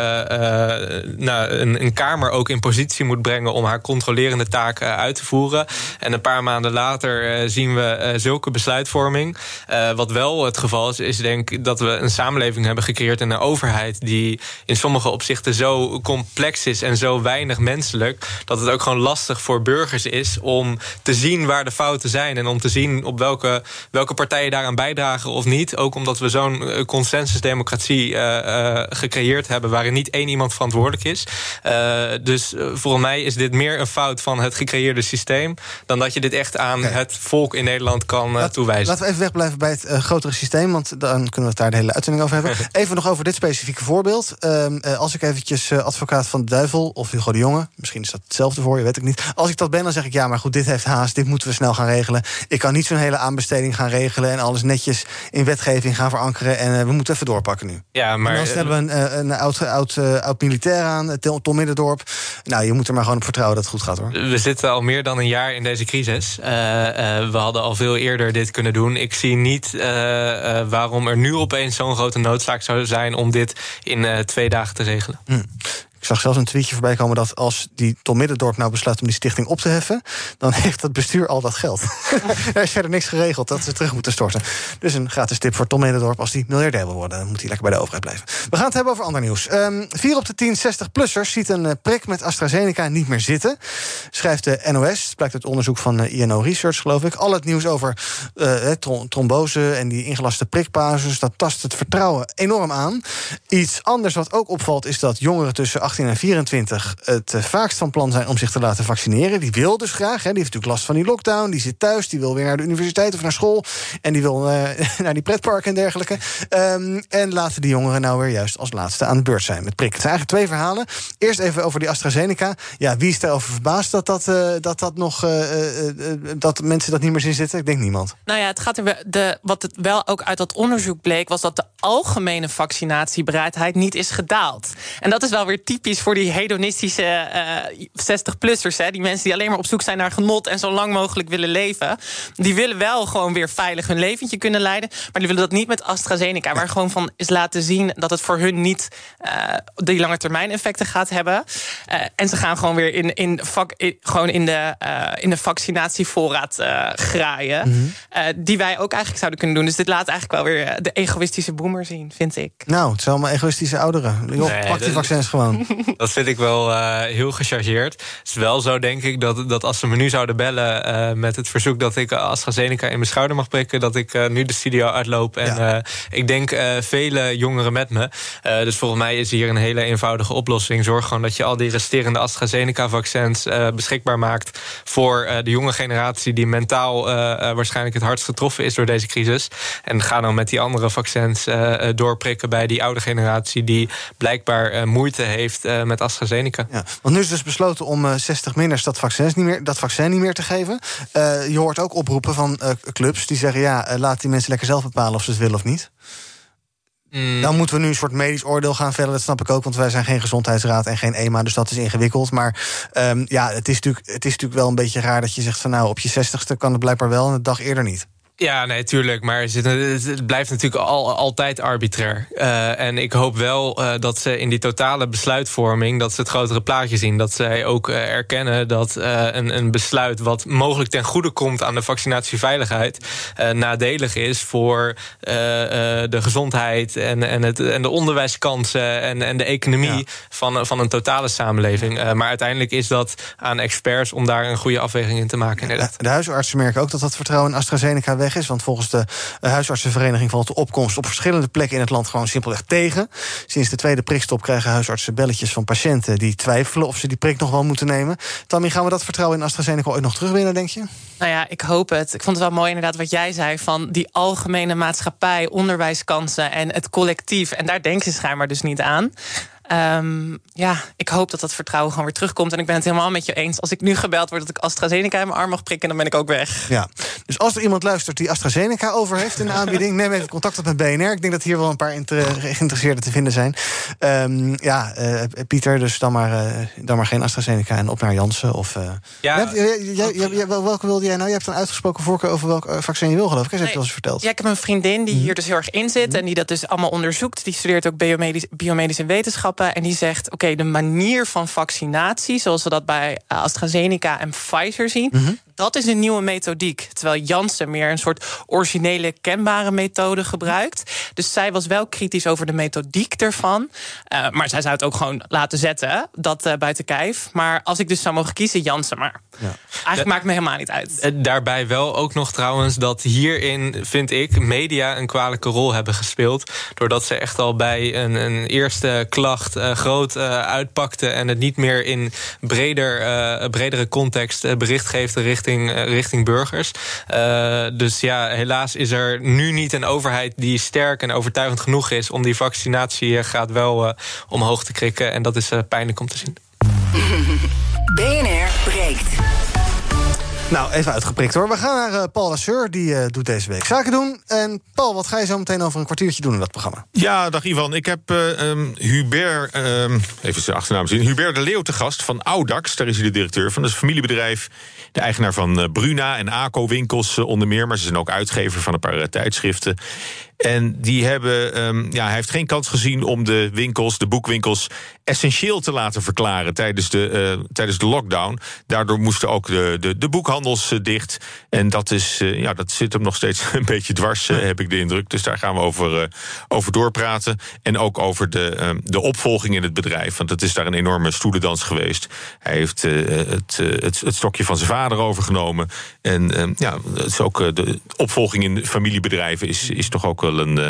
nou, een, een, Kamer ook in positie moet brengen om haar controlerende taak uit te voeren. En een paar maanden later zien we zulke besluitvorming. wat wel het geval is, is denk ik dat we een samenleving hebben gecreëerd en een overheid die in sommige opzichten zo complex is en zo weinig menselijk. Dat het ook gewoon lastig voor burgers is om te zien waar de fouten zijn. En om te zien op welke, welke partijen daaraan bijdragen of niet. Ook omdat we zo'n eh, consensusdemocratie uh, uh, gecreëerd hebben. waarin niet één iemand verantwoordelijk is. Uh, dus volgens mij is dit meer een fout van het gecreëerde systeem. dan dat je dit echt aan het volk in Nederland kan toewijzen. Laten we even wegblijven bij het grotere systeem. Want dan kunnen we het daar de hele uitzending over hebben. even nog over dit specifieke voorbeeld. Ehm, als ik eventjes advocaat van de duivel of Hugo de Misschien is dat hetzelfde voor je, weet ik niet. Als ik dat ben, dan zeg ik ja, maar goed, dit heeft haast, dit moeten we snel gaan regelen. Ik kan niet zo'n hele aanbesteding gaan regelen en alles netjes in wetgeving gaan verankeren. En uh, we moeten even doorpakken nu. Ja, maar. En dan stellen we een, eh, een oud, oud, oud militair aan, Tom Middendorp. Nou, je moet er maar gewoon op vertrouwen dat het goed gaat hoor. We zitten al meer dan een jaar in deze crisis. Uh, we hadden al veel eerder dit kunnen doen. Ik zie niet waarom er nu opeens zo'n grote noodzaak zou zijn om dit in twee dagen te regelen. Hm. Ik zag zelfs een tweetje voorbij komen dat als die Tom Middendorp nou besluit om die stichting op te heffen, dan heeft het bestuur al dat geld. er is verder niks geregeld dat ze terug moeten storten. Dus een gratis tip voor Tom Middendorp als die miljardair wil worden, dan moet hij lekker bij de overheid blijven. We gaan het hebben over ander nieuws. Um, vier op de 10 60-plussers ziet een uh, prik met AstraZeneca niet meer zitten, schrijft de NOS. Het blijkt uit onderzoek van uh, INO Research, geloof ik. Al het nieuws over uh, trombose en die ingelaste prikpauzes, dat tast het vertrouwen enorm aan. Iets anders wat ook opvalt is dat jongeren tussen 18 en 24 het eh, vaakst van plan zijn om zich te laten vaccineren. Die wil dus graag. Hè. Die heeft natuurlijk last van die lockdown. Die zit thuis. Die wil weer naar de universiteit of naar school. En die wil uh, naar die pretparken en dergelijke. Um, en laten die jongeren nou weer juist als laatste aan de beurt zijn met prikken. Het zijn eigenlijk twee verhalen. Eerst even over die AstraZeneca. Ja, wie is daarover verbaasd dat dat, uh, dat, dat nog. Dat mensen dat niet meer zien zitten? Ik denk niemand. Nou ja, het gaat er. De, wat het wel ook uit dat onderzoek bleek, was dat de algemene vaccinatiebereidheid niet is gedaald. En dat is wel weer typisch typisch voor die hedonistische uh, 60-plussers. Die mensen die alleen maar op zoek zijn naar genot en zo lang mogelijk willen leven. Die willen wel gewoon weer veilig hun leventje kunnen leiden. Maar die willen dat niet met AstraZeneca. Waar gewoon van is laten zien dat het voor hun niet uh, die lange termijn effecten gaat hebben. Uh, en ze gaan gewoon weer in, in, vak, in gewoon in, de, uh, in de vaccinatievoorraad graaien. Mm -hmm. die wij ook eigenlijk zouden kunnen doen. Dus dit laat eigenlijk wel weer de egoïstische boomer zien, vind ik. Nou, het zijn allemaal egoïstische ouderen. Joh, nee, pak die vaccins gewoon. Dat vind ik wel heel gechargeerd. Het is wel zo, denk ik, dat, dat als ze me nu zouden bellen met het verzoek dat ik AstraZeneca in mijn schouder mag prikken, dat ik nu de studio uitloop. En ja. ik denk vele jongeren met me. dus volgens mij is hier een hele eenvoudige oplossing. Zorg gewoon dat je al die resterende AstraZeneca-vaccins beschikbaar maakt voor de jonge generatie die mentaal waarschijnlijk het hardst getroffen is door deze crisis. En ga dan met die andere vaccins doorprikken bij die oude generatie die blijkbaar moeite heeft met AstraZeneca. Ja, want nu is dus besloten om 60 minners dat, vaccins niet meer, dat vaccin niet meer te geven. je hoort ook oproepen van clubs die zeggen: ja, laat die mensen lekker zelf bepalen of ze het willen of niet. Mm. Dan moeten we nu een soort medisch oordeel gaan vellen. Dat snap ik ook, want wij zijn geen gezondheidsraad en geen EMA. Dus dat is ingewikkeld. Maar um, ja, het is, natuurlijk, het is natuurlijk wel een beetje raar dat je zegt van nou, op je zestigste kan het blijkbaar wel en de dag eerder niet. Ja, nee, tuurlijk. Maar het blijft natuurlijk al, altijd arbitrair. Uh, en ik hoop wel uh, dat ze in die totale besluitvorming... dat ze het grotere plaatje zien. Dat zij ook uh, erkennen dat een, een besluit... wat mogelijk ten goede komt aan de vaccinatieveiligheid... nadelig is voor de gezondheid en, en, het, en de onderwijskansen... en, en de economie ja. van, van een totale samenleving. maar uiteindelijk is dat aan experts om daar een goede afweging in te maken. Inderdaad. De huisartsen merken ook dat dat vertrouwen in AstraZeneca weg is. Want volgens de huisartsenvereniging valt de opkomst op verschillende plekken in het land gewoon simpelweg tegen. Sinds de tweede prikstop krijgen huisartsen belletjes van patiënten die twijfelen of ze die prik nog wel moeten nemen. Tammy, gaan we dat vertrouwen in AstraZeneca ooit nog terugwinnen, denk je? Nou ja, ik hoop het. Ik vond het wel mooi inderdaad wat jij zei van die algemene maatschappij, onderwijskansen en het collectief. En daar denken ze schijnbaar dus niet aan. Um, ja, ik hoop dat dat vertrouwen gewoon weer terugkomt. En ik ben het helemaal met je eens. Als ik nu gebeld word dat ik AstraZeneca in mijn arm mag prikken, dan ben ik ook weg. Ja, dus als er iemand luistert die AstraZeneca over heeft in de aanbieding, neem even contact op met BNR. Ik denk dat hier wel een paar geïnteresseerden te vinden zijn. Um, ja, uh, Pieter, dus dan maar, uh, dan maar geen AstraZeneca en op naar Janssen. Of, uh... ja, jij, jij, jij, welke wilde jij nou? Je hebt een uitgesproken voorkeur over welk vaccin je wil, geloof ik. Heb je wel eens verteld? Ja, ik heb een vriendin die hier dus heel erg in zit en die dat dus allemaal onderzoekt. Die studeert ook biomedisch, biomedische wetenschappen. En die zegt: Oké, de manier van vaccinatie, zoals we dat bij AstraZeneca en Pfizer zien, mm dat is een nieuwe methodiek. Terwijl Janssen meer een soort originele, kenbare methode gebruikt. Dus zij was wel kritisch over de methodiek ervan. Uh, maar zij zou het ook gewoon laten zetten, dat uh, buiten kijf. Maar als ik dus zou mogen kiezen, Janssen maar. Ja. Eigenlijk maakt me helemaal niet uit. Eh, daarbij wel ook nog trouwens dat hierin, vind ik, media een kwalijke rol hebben gespeeld. Doordat ze echt al bij een, een eerste klacht uh, groot uh, uitpakten... en het niet meer in breder, bredere context bericht geeft richting richting, eh, richting burgers. Uh, dus ja, helaas is er nu niet een overheid die sterk en overtuigend genoeg is om die vaccinatiegraad wel uh, omhoog te krikken. En dat is pijnlijk om te zien. BNR breekt. Nou, even uitgeprikt hoor. We gaan naar uh, Paul Lasseur, die uh, doet deze week zaken doen. En Paul, wat ga je zo meteen over een kwartiertje doen in dat programma? Ja, dag Ivan. Ik heb um, Hubert, um, even zijn achternaam zien, Hubert de Leeuw te gast van Audax. Daar is hij de directeur van. Dat is een familiebedrijf, de eigenaar van Bruna en ACO winkels onder meer. Maar ze zijn ook uitgever van een paar tijdschriften. En die hebben, um, ja, hij heeft geen kans gezien om de winkels, de boekwinkels, essentieel te laten verklaren tijdens de, uh, tijdens de lockdown. Daardoor moesten ook de, de, de boekhandels uh, dicht. En dat, is, uh, ja, dat zit hem nog steeds een beetje dwars, heb ik de indruk. Dus daar gaan we over, over doorpraten. En ook over de, de opvolging in het bedrijf. Want het is daar een enorme stoelendans geweest. Hij heeft het, het, het, stokje van zijn vader overgenomen. En ja, het is ook de opvolging in familiebedrijven is, is toch ook wel een, uh,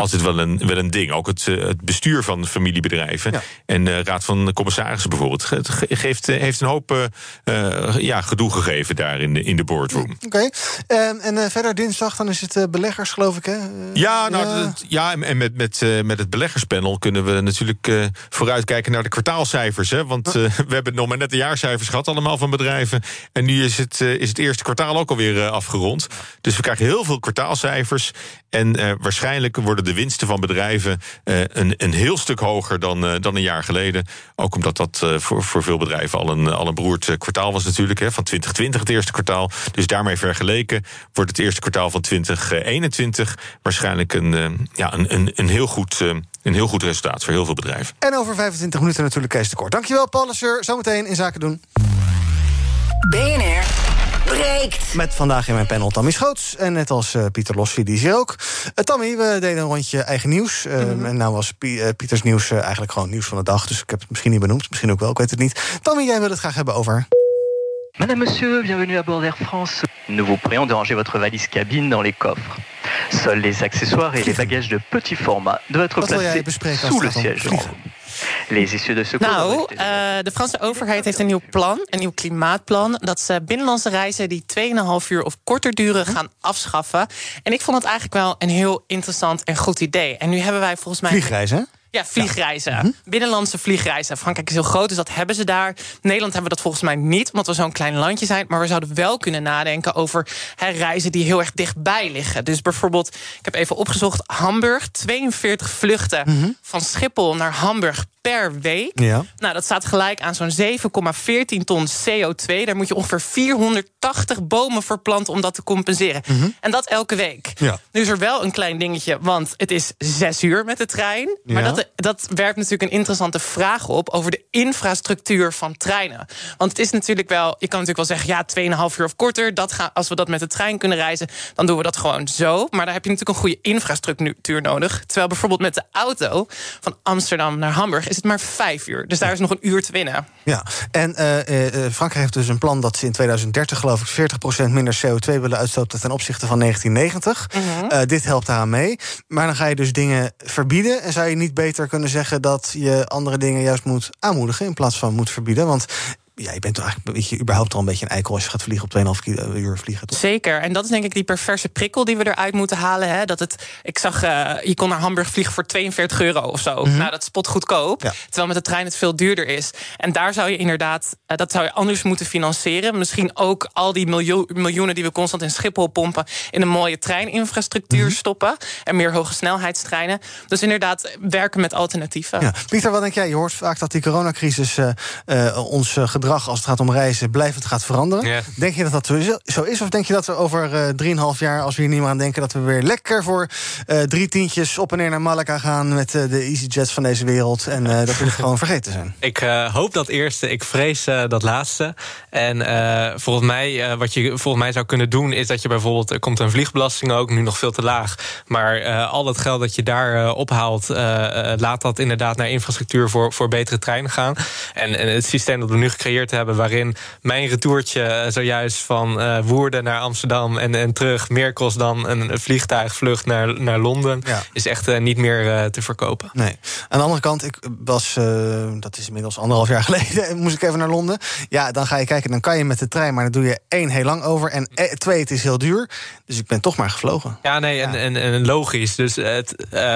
altijd wel een, wel een ding. Ook het, eh, het bestuur van familiebedrijven. En de Raad van Commissarissen bijvoorbeeld. Het geeft, eh, heeft een hoop uh, ja, gedoe gegeven daar in de, in de boardroom. Oké. Okay. Ehm, en verder dinsdag dan is het beleggers, geloof ik, hè? ja, nou, ja. ja en met, met, met het beleggerspanel kunnen we natuurlijk vooruitkijken naar de kwartaalcijfers. Hè? Want we hebben nog maar net de jaarcijfers gehad, allemaal van bedrijven. En nu is het, is het eerste kwartaal ook alweer afgerond. Dus we krijgen heel veel kwartaalcijfers. En waarschijnlijk worden de winsten van bedrijven een, een heel stuk hoger dan, dan een jaar geleden. Ook omdat dat voor, voor veel bedrijven al een, al een beroerd kwartaal was natuurlijk. Hè, van 2020 het eerste kwartaal. Dus daarmee vergeleken wordt het eerste kwartaal van 2021 waarschijnlijk een, ja, een, een, een, heel goed, een heel goed resultaat voor heel veel bedrijven. En over 25 minuten natuurlijk Kees de Kort. Dankjewel, Paul. Zometeen in Zaken doen. BNR breekt. Met vandaag in mijn panel Tammy Schoots. En net als uh, Pieter Lossi, die is hier ook. Uh, Tammy, we deden een rondje eigen nieuws. Uh, mm -hmm. En nou was Pieters nieuws eigenlijk gewoon nieuws van de dag. Dus ik heb het misschien niet benoemd. Misschien ook wel, ik weet het niet. Tammy, jij wil het graag hebben over... Madame, monsieur, bienvenue à bord d'Air France. Nous vous prions de ranger votre valise cabine dans les coffres. Seuls les accessoires et les bagages de petit format doivent être placés sous le siège. Les issues de secours. Nou, uh, de Franse overheid heeft een nieuw plan, een nieuw klimaatplan, dat ze binnenlandse reizen die 2,5 uur of korter duren gaan afschaffen. En ik vond het eigenlijk wel een heel interessant en goed idee. En nu hebben wij volgens mij. Vliegreizen? Ja, vliegreizen. Ja. Binnenlandse vliegreizen. Frankrijk is heel groot, dus dat hebben ze daar. Nederland hebben we dat volgens mij niet, omdat we zo'n klein landje zijn. Maar we zouden wel kunnen nadenken over hè, reizen die heel erg dichtbij liggen. Dus bijvoorbeeld, ik heb even opgezocht, Hamburg, 42 vluchten mm -hmm. van Schiphol naar Hamburg per week. Ja. Nou, dat staat gelijk aan zo'n 7,14 ton CO2. Daar moet je ongeveer 480 bomen voor planten om dat te compenseren. Mhm. En dat elke week. Ja. Nu is er wel een klein dingetje, want het is zes uur met de trein. Maar Ja. dat, dat werpt natuurlijk een interessante vraag op over de infrastructuur van treinen. Want het is natuurlijk wel, je kan natuurlijk wel zeggen, ja, 2,5 uur of korter. Dat gaan, als we dat met de trein kunnen reizen, dan doen we dat gewoon zo. Maar daar heb je natuurlijk een goede infrastructuur nodig. Terwijl bijvoorbeeld met de auto van Amsterdam naar Hamburg is het maar vijf uur. Dus daar is nog een uur te winnen. Ja, en eh, eh, Frankrijk heeft dus een plan dat ze in 2030 geloof ik 40% minder CO2 willen uitstoten ten opzichte van 1990. Mhm. Eh, dit helpt daaraan mee. Maar dan ga je dus dingen verbieden. En zou je niet beter kunnen zeggen dat je andere dingen juist moet aanmoedigen in plaats van moet verbieden? Want ja, je bent toch eigenlijk weet je, überhaupt al een beetje een eikel als je gaat vliegen op 2,5 kilo- uur vliegen. Toch? Zeker. En dat is denk ik die perverse prikkel die we eruit moeten halen. Hè? Dat het, ik zag, eh, je kon naar Hamburg vliegen voor 42 euro of zo. Mhm. Nou, dat spot goedkoop. Ja. Terwijl met de trein het veel duurder is. En daar zou je inderdaad, eh, dat zou je anders moeten financieren. Misschien ook al die miljoen, miljoenen die we constant in Schiphol pompen... in een mooie treininfrastructuur Mhm. stoppen. En meer hoge snelheidstreinen. Dus inderdaad, werken met alternatieven. Ja. Pieter, wat denk jij? Je hoort vaak dat die coronacrisis eh, eh, ons eh, gedrag als het gaat om reizen blijvend gaat veranderen. Denk je dat dat zo is? Of denk je dat we over eh 3,5 jaar, als we hier niet meer aan denken, dat we weer lekker voor eh, drie tientjes op en neer naar Malaga gaan met eh, de EasyJets van deze wereld en dat we het gewoon vergeten zijn? Ik hoop dat eerste, ik vrees dat laatste. En volgens mij, wat je volgens mij zou kunnen doen, is dat je bijvoorbeeld, er komt een vliegbelasting ook, nu nog veel te laag. Maar al dat geld dat je daar ophaalt, laat dat inderdaad naar infrastructuur voor, voor betere treinen gaan. En, en het systeem dat we nu gecreëerd hebben, waarin mijn retourtje eh, zojuist van eh, Woerden naar Amsterdam en, en terug meer kost dan een vliegtuigvlucht naar, naar Londen, Ja. is echt eh, niet meer te verkopen. Nee. Aan de andere kant, ik was, dat is inmiddels anderhalf jaar geleden, moest ik even naar Londen. Ja, dan ga je kijken, dan kan je met de trein, maar dan doe je één heel lang over. En twee, het is heel duur. Dus ik ben toch maar gevlogen. Ja, nee, en, en, en logisch. Dus het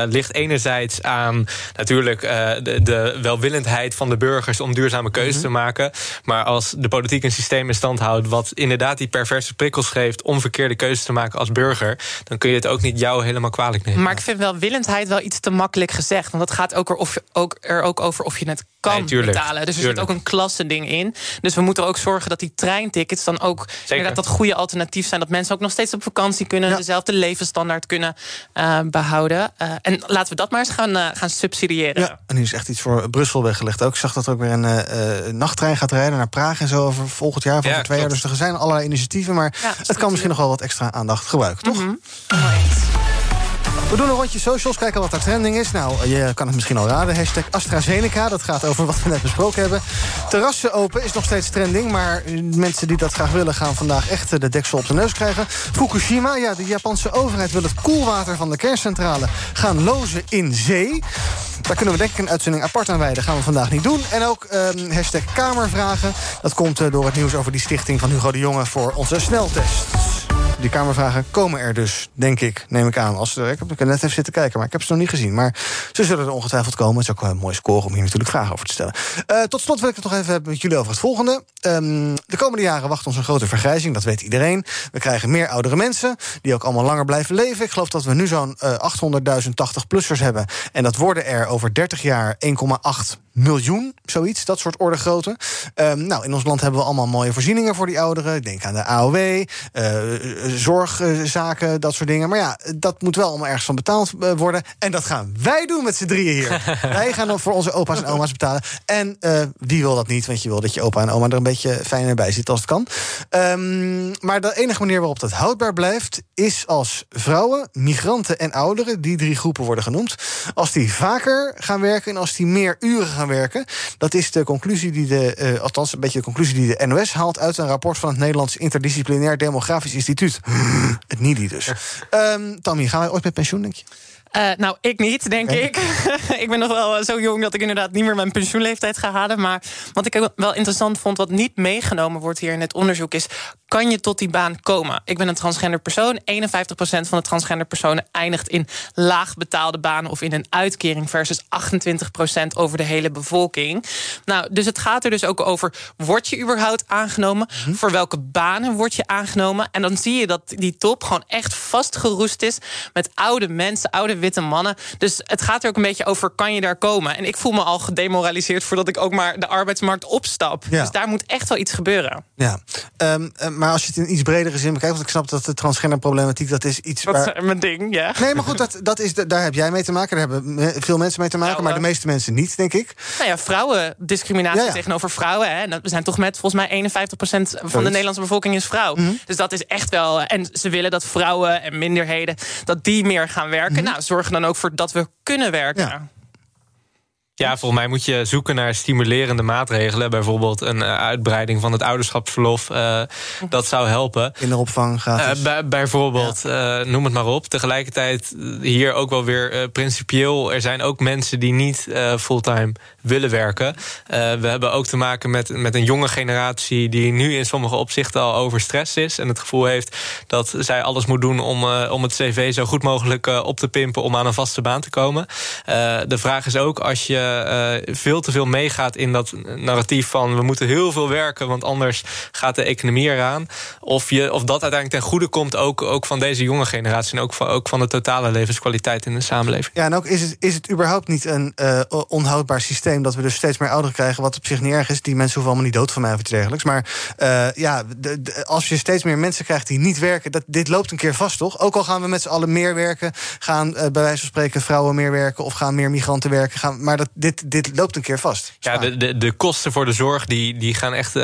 ligt enerzijds aan natuurlijk de, de welwillendheid van de burgers om duurzame keuzes te maken. Maar als de politiek een systeem in stand houdt wat inderdaad die perverse prikkels geeft om verkeerde keuzes te maken als burger, dan kun je het ook niet jou helemaal kwalijk nemen. Maar ik vind welwillendheid wel iets te makkelijk gezegd. Want het gaat ook er, of, ook, er ook over of je het kan Nee, tuurlijk. betalen. Dus er Tuurlijk. zit ook een klassending in. Dus we moeten ook zorgen dat die treintickets dan ook inderdaad dat goede alternatief zijn. Dat mensen ook nog steeds op vakantie kunnen. Dezelfde levensstandaard kunnen eh, behouden. Eh, en laten we dat maar eens gaan, eh, gaan subsidiëren. Ja, en nu is echt iets voor Brussel weggelegd ook. Ik zag dat er ook weer een eh, eh, nachttrein gaat rijden naar Praag en zo over volgend jaar, of Ja, over twee jaar. Dus er zijn allerlei initiatieven, maar het kan misschien nog wel wat extra aandacht gebruiken, toch? Mhm. We doen een rondje socials, kijken wat daar trending is. Nou, je kan het misschien al raden. Hashtag AstraZeneca, dat gaat over wat we net besproken hebben. Terrassen open is nog steeds trending... maar mensen die dat graag willen gaan vandaag echt de deksel op de neus krijgen. Fukushima, ja, de Japanse overheid wil het koelwater van de kerncentrale... gaan lozen in zee. Daar kunnen we denk ik een uitzending apart aan wijden. gaan we vandaag niet doen. En ook ehm, Kamervragen. Dat komt eh, door het nieuws over die stichting van Hugo de Jonge... voor onze sneltest. Die Kamervragen komen er dus, denk ik, neem ik aan. Als, ik heb net even zitten kijken, maar ik heb ze nog niet gezien. Maar ze zullen er ongetwijfeld komen. Het is ook wel een mooi score om hier natuurlijk vragen over te stellen. Uh, tot slot wil ik het nog even hebben met jullie over het volgende. Um, de komende jaren wacht ons een grote vergrijzing, dat weet iedereen. We krijgen meer oudere mensen, die ook allemaal langer blijven leven. Ik geloof dat we nu zo'n uh, 800.000 80-plussers hebben. En dat worden er over 30 jaar 1,8 miljoen, zoiets, dat soort orde grootte. Um, nou, in ons land hebben we allemaal mooie voorzieningen voor die ouderen. Denk aan de AOW, uh, zorgzaken, dat soort dingen. Maar ja, dat moet wel allemaal ergens van betaald uh, worden. En dat gaan wij doen met z'n drieën hier. wij gaan dan voor onze opa's en oma's betalen. En uh, wie wil dat niet? Want je wil dat je opa en oma er een beetje fijner bij zit als het kan. Um, maar de enige manier waarop dat houdbaar blijft... is als vrouwen, migranten en ouderen, die drie groepen worden genoemd... als die vaker gaan werken en als die meer uren gaan werken. Dat is de conclusie die de, uh, althans een beetje de conclusie die de NOS haalt uit een rapport van het Nederlands Interdisciplinair Demografisch Instituut. het NIDI dus. Um, Tammy, gaan wij ooit met pensioen, denk je? Uh, nou, ik niet, denk ik. ik ben nog wel zo jong dat ik inderdaad niet meer mijn pensioenleeftijd ga halen. Maar wat ik wel interessant vond, wat niet meegenomen wordt hier in het onderzoek, is: kan je tot die baan komen? Ik ben een transgender persoon. 51% van de transgender personen eindigt in laag betaalde banen of in een uitkering, versus 28% over de hele bevolking. Nou, dus het gaat er dus ook over: word je überhaupt aangenomen? Hm? Voor welke banen word je aangenomen? En dan zie je dat die top gewoon echt vastgeroest is met oude mensen, oude witte mannen. Dus het gaat er ook een beetje over: kan je daar komen? En ik voel me al gedemoraliseerd voordat ik ook maar de arbeidsmarkt opstap. Ja. Dus daar moet echt wel iets gebeuren. Ja, um, maar als je het in iets bredere zin bekijkt, want ik snap dat de transgenderproblematiek dat is iets. Dat waar... is mijn ding, ja. Nee, maar goed, dat, dat is, daar heb jij mee te maken. Daar hebben veel mensen mee te maken, maar de meeste mensen niet, denk ik. Nou ja, vrouwendiscriminatie ja, ja. tegenover vrouwen. Hè. We zijn toch met volgens mij 51% van de Nederlandse bevolking is vrouw. Mm -hmm. Dus dat is echt wel. En ze willen dat vrouwen en minderheden dat die meer gaan werken. Mm -hmm. Nou, zorgen dan ook voor dat we kunnen werken. Ja. Ja, volgens mij moet je zoeken naar stimulerende maatregelen. Bijvoorbeeld een uh, uitbreiding van het ouderschapsverlof. Uh, dat zou helpen. Kinderopvang gratis. Uh, bij, bijvoorbeeld, ja. noem het maar op. Tegelijkertijd hier ook wel weer principieel. Er zijn ook mensen die niet fulltime willen werken. we hebben ook te maken met, met een jonge generatie... die nu in sommige opzichten al overstress is. En het gevoel heeft dat zij alles moet doen... om, om het cv zo goed mogelijk op te pimpen... om aan een vaste baan te komen. de vraag is ook, als je uh, veel te veel meegaat in dat narratief van we moeten heel veel werken, want anders gaat de economie eraan. Of, je, of dat uiteindelijk ten goede komt ook, ook van deze jonge generatie en ook van, ook van de totale levenskwaliteit in de samenleving. Ja, en ook is het, is het überhaupt niet een uh, onhoudbaar systeem dat we dus steeds meer ouderen krijgen, wat op zich niet erg is. Die mensen hoeven allemaal niet dood van mij of iets dergelijks. Maar ja, de, als je steeds meer mensen krijgt die niet werken, dat, dit loopt een keer vast, toch? Ook al gaan we met z'n allen meer werken, gaan bij wijze van spreken vrouwen meer werken of gaan meer migranten werken. Gaan, maar dat, dit, dit loopt een keer vast. Ja, de, de, de kosten voor de zorg die, die gaan echt uh,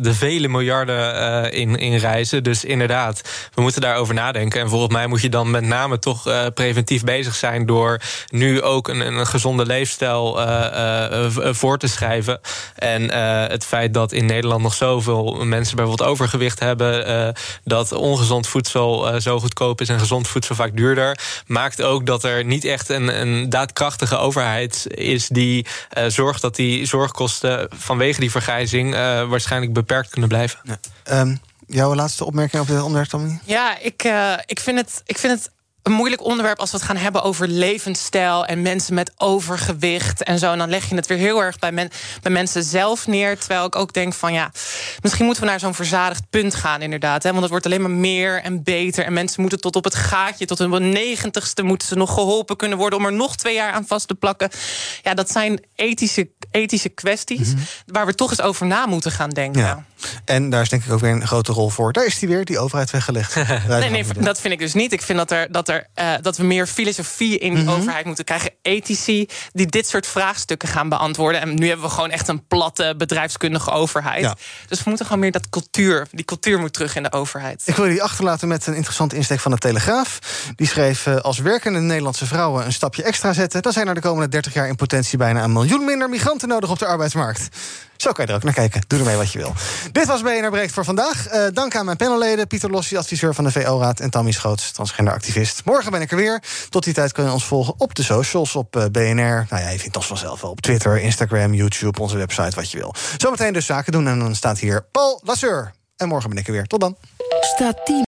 de vele miljarden uh, in, reizen. Dus inderdaad, we moeten daarover nadenken. En volgens mij moet je dan met name toch uh, preventief bezig zijn... door nu ook een, een gezonde leefstijl voor te schrijven. En het feit dat in Nederland nog zoveel mensen bijvoorbeeld overgewicht hebben... dat ongezond voedsel zo goedkoop is en gezond voedsel vaak duurder... maakt ook dat er niet echt een, een daadkrachtige overheid is... die uh, zorgt dat die zorgkosten vanwege die vergrijzing uh, waarschijnlijk beperkt kunnen blijven. Ja. Um, jouw laatste opmerking op dit onderwerp, Tommy? Ja, ik, uh, ik, vind het, ik vind het een moeilijk onderwerp als we het gaan hebben over levensstijl en mensen met overgewicht en zo. En dan leg je het weer heel erg bij, men, bij mensen zelf neer. Terwijl ik ook denk van ja, misschien moeten we naar zo'n verzadigd punt gaan, inderdaad. Hè? Want het wordt alleen maar meer en beter. En mensen moeten tot op het gaatje, tot hun negentigste, moeten ze nog geholpen kunnen worden om er nog twee jaar aan vast te plakken. Ja, dat zijn ethische, ethische kwesties mm -hmm. waar we toch eens over na moeten gaan denken. Ja. En daar is denk ik ook weer een grote rol voor. Daar is die weer, die overheid weggelegd. nee, nee, dat vind ik dus niet. Ik vind dat, er, dat, er, uh, dat we meer filosofie in die mm -hmm. overheid moeten krijgen. Ethici die dit soort vraagstukken gaan beantwoorden. En nu hebben we gewoon echt een platte bedrijfskundige overheid. Ja. Dus we moeten gewoon meer dat cultuur, die cultuur moet terug in de overheid. Ik wil jullie achterlaten met een interessante insteek van de Telegraaf. Die schreef, uh, als werkende Nederlandse vrouwen een stapje extra zetten... dan zijn er de komende 30 jaar in potentie bijna een miljoen minder migranten nodig op de arbeidsmarkt. Zo kan je er ook naar kijken. Doe ermee wat je wil. Dit was BNR Breekt voor vandaag. Uh, dank aan mijn panelleden. Pieter Lossi, adviseur van de VO-raad... en Tammy Schoots, transgenderactivist. Morgen ben ik er weer. Tot die tijd kun je ons volgen op de socials, op uh, BNR. Nou ja, je vindt ons vanzelf wel op Twitter, Instagram, YouTube... onze website, wat je wil. Zometeen dus zaken doen en dan staat hier Paul Lasseur. En morgen ben ik er weer. Tot dan. Staat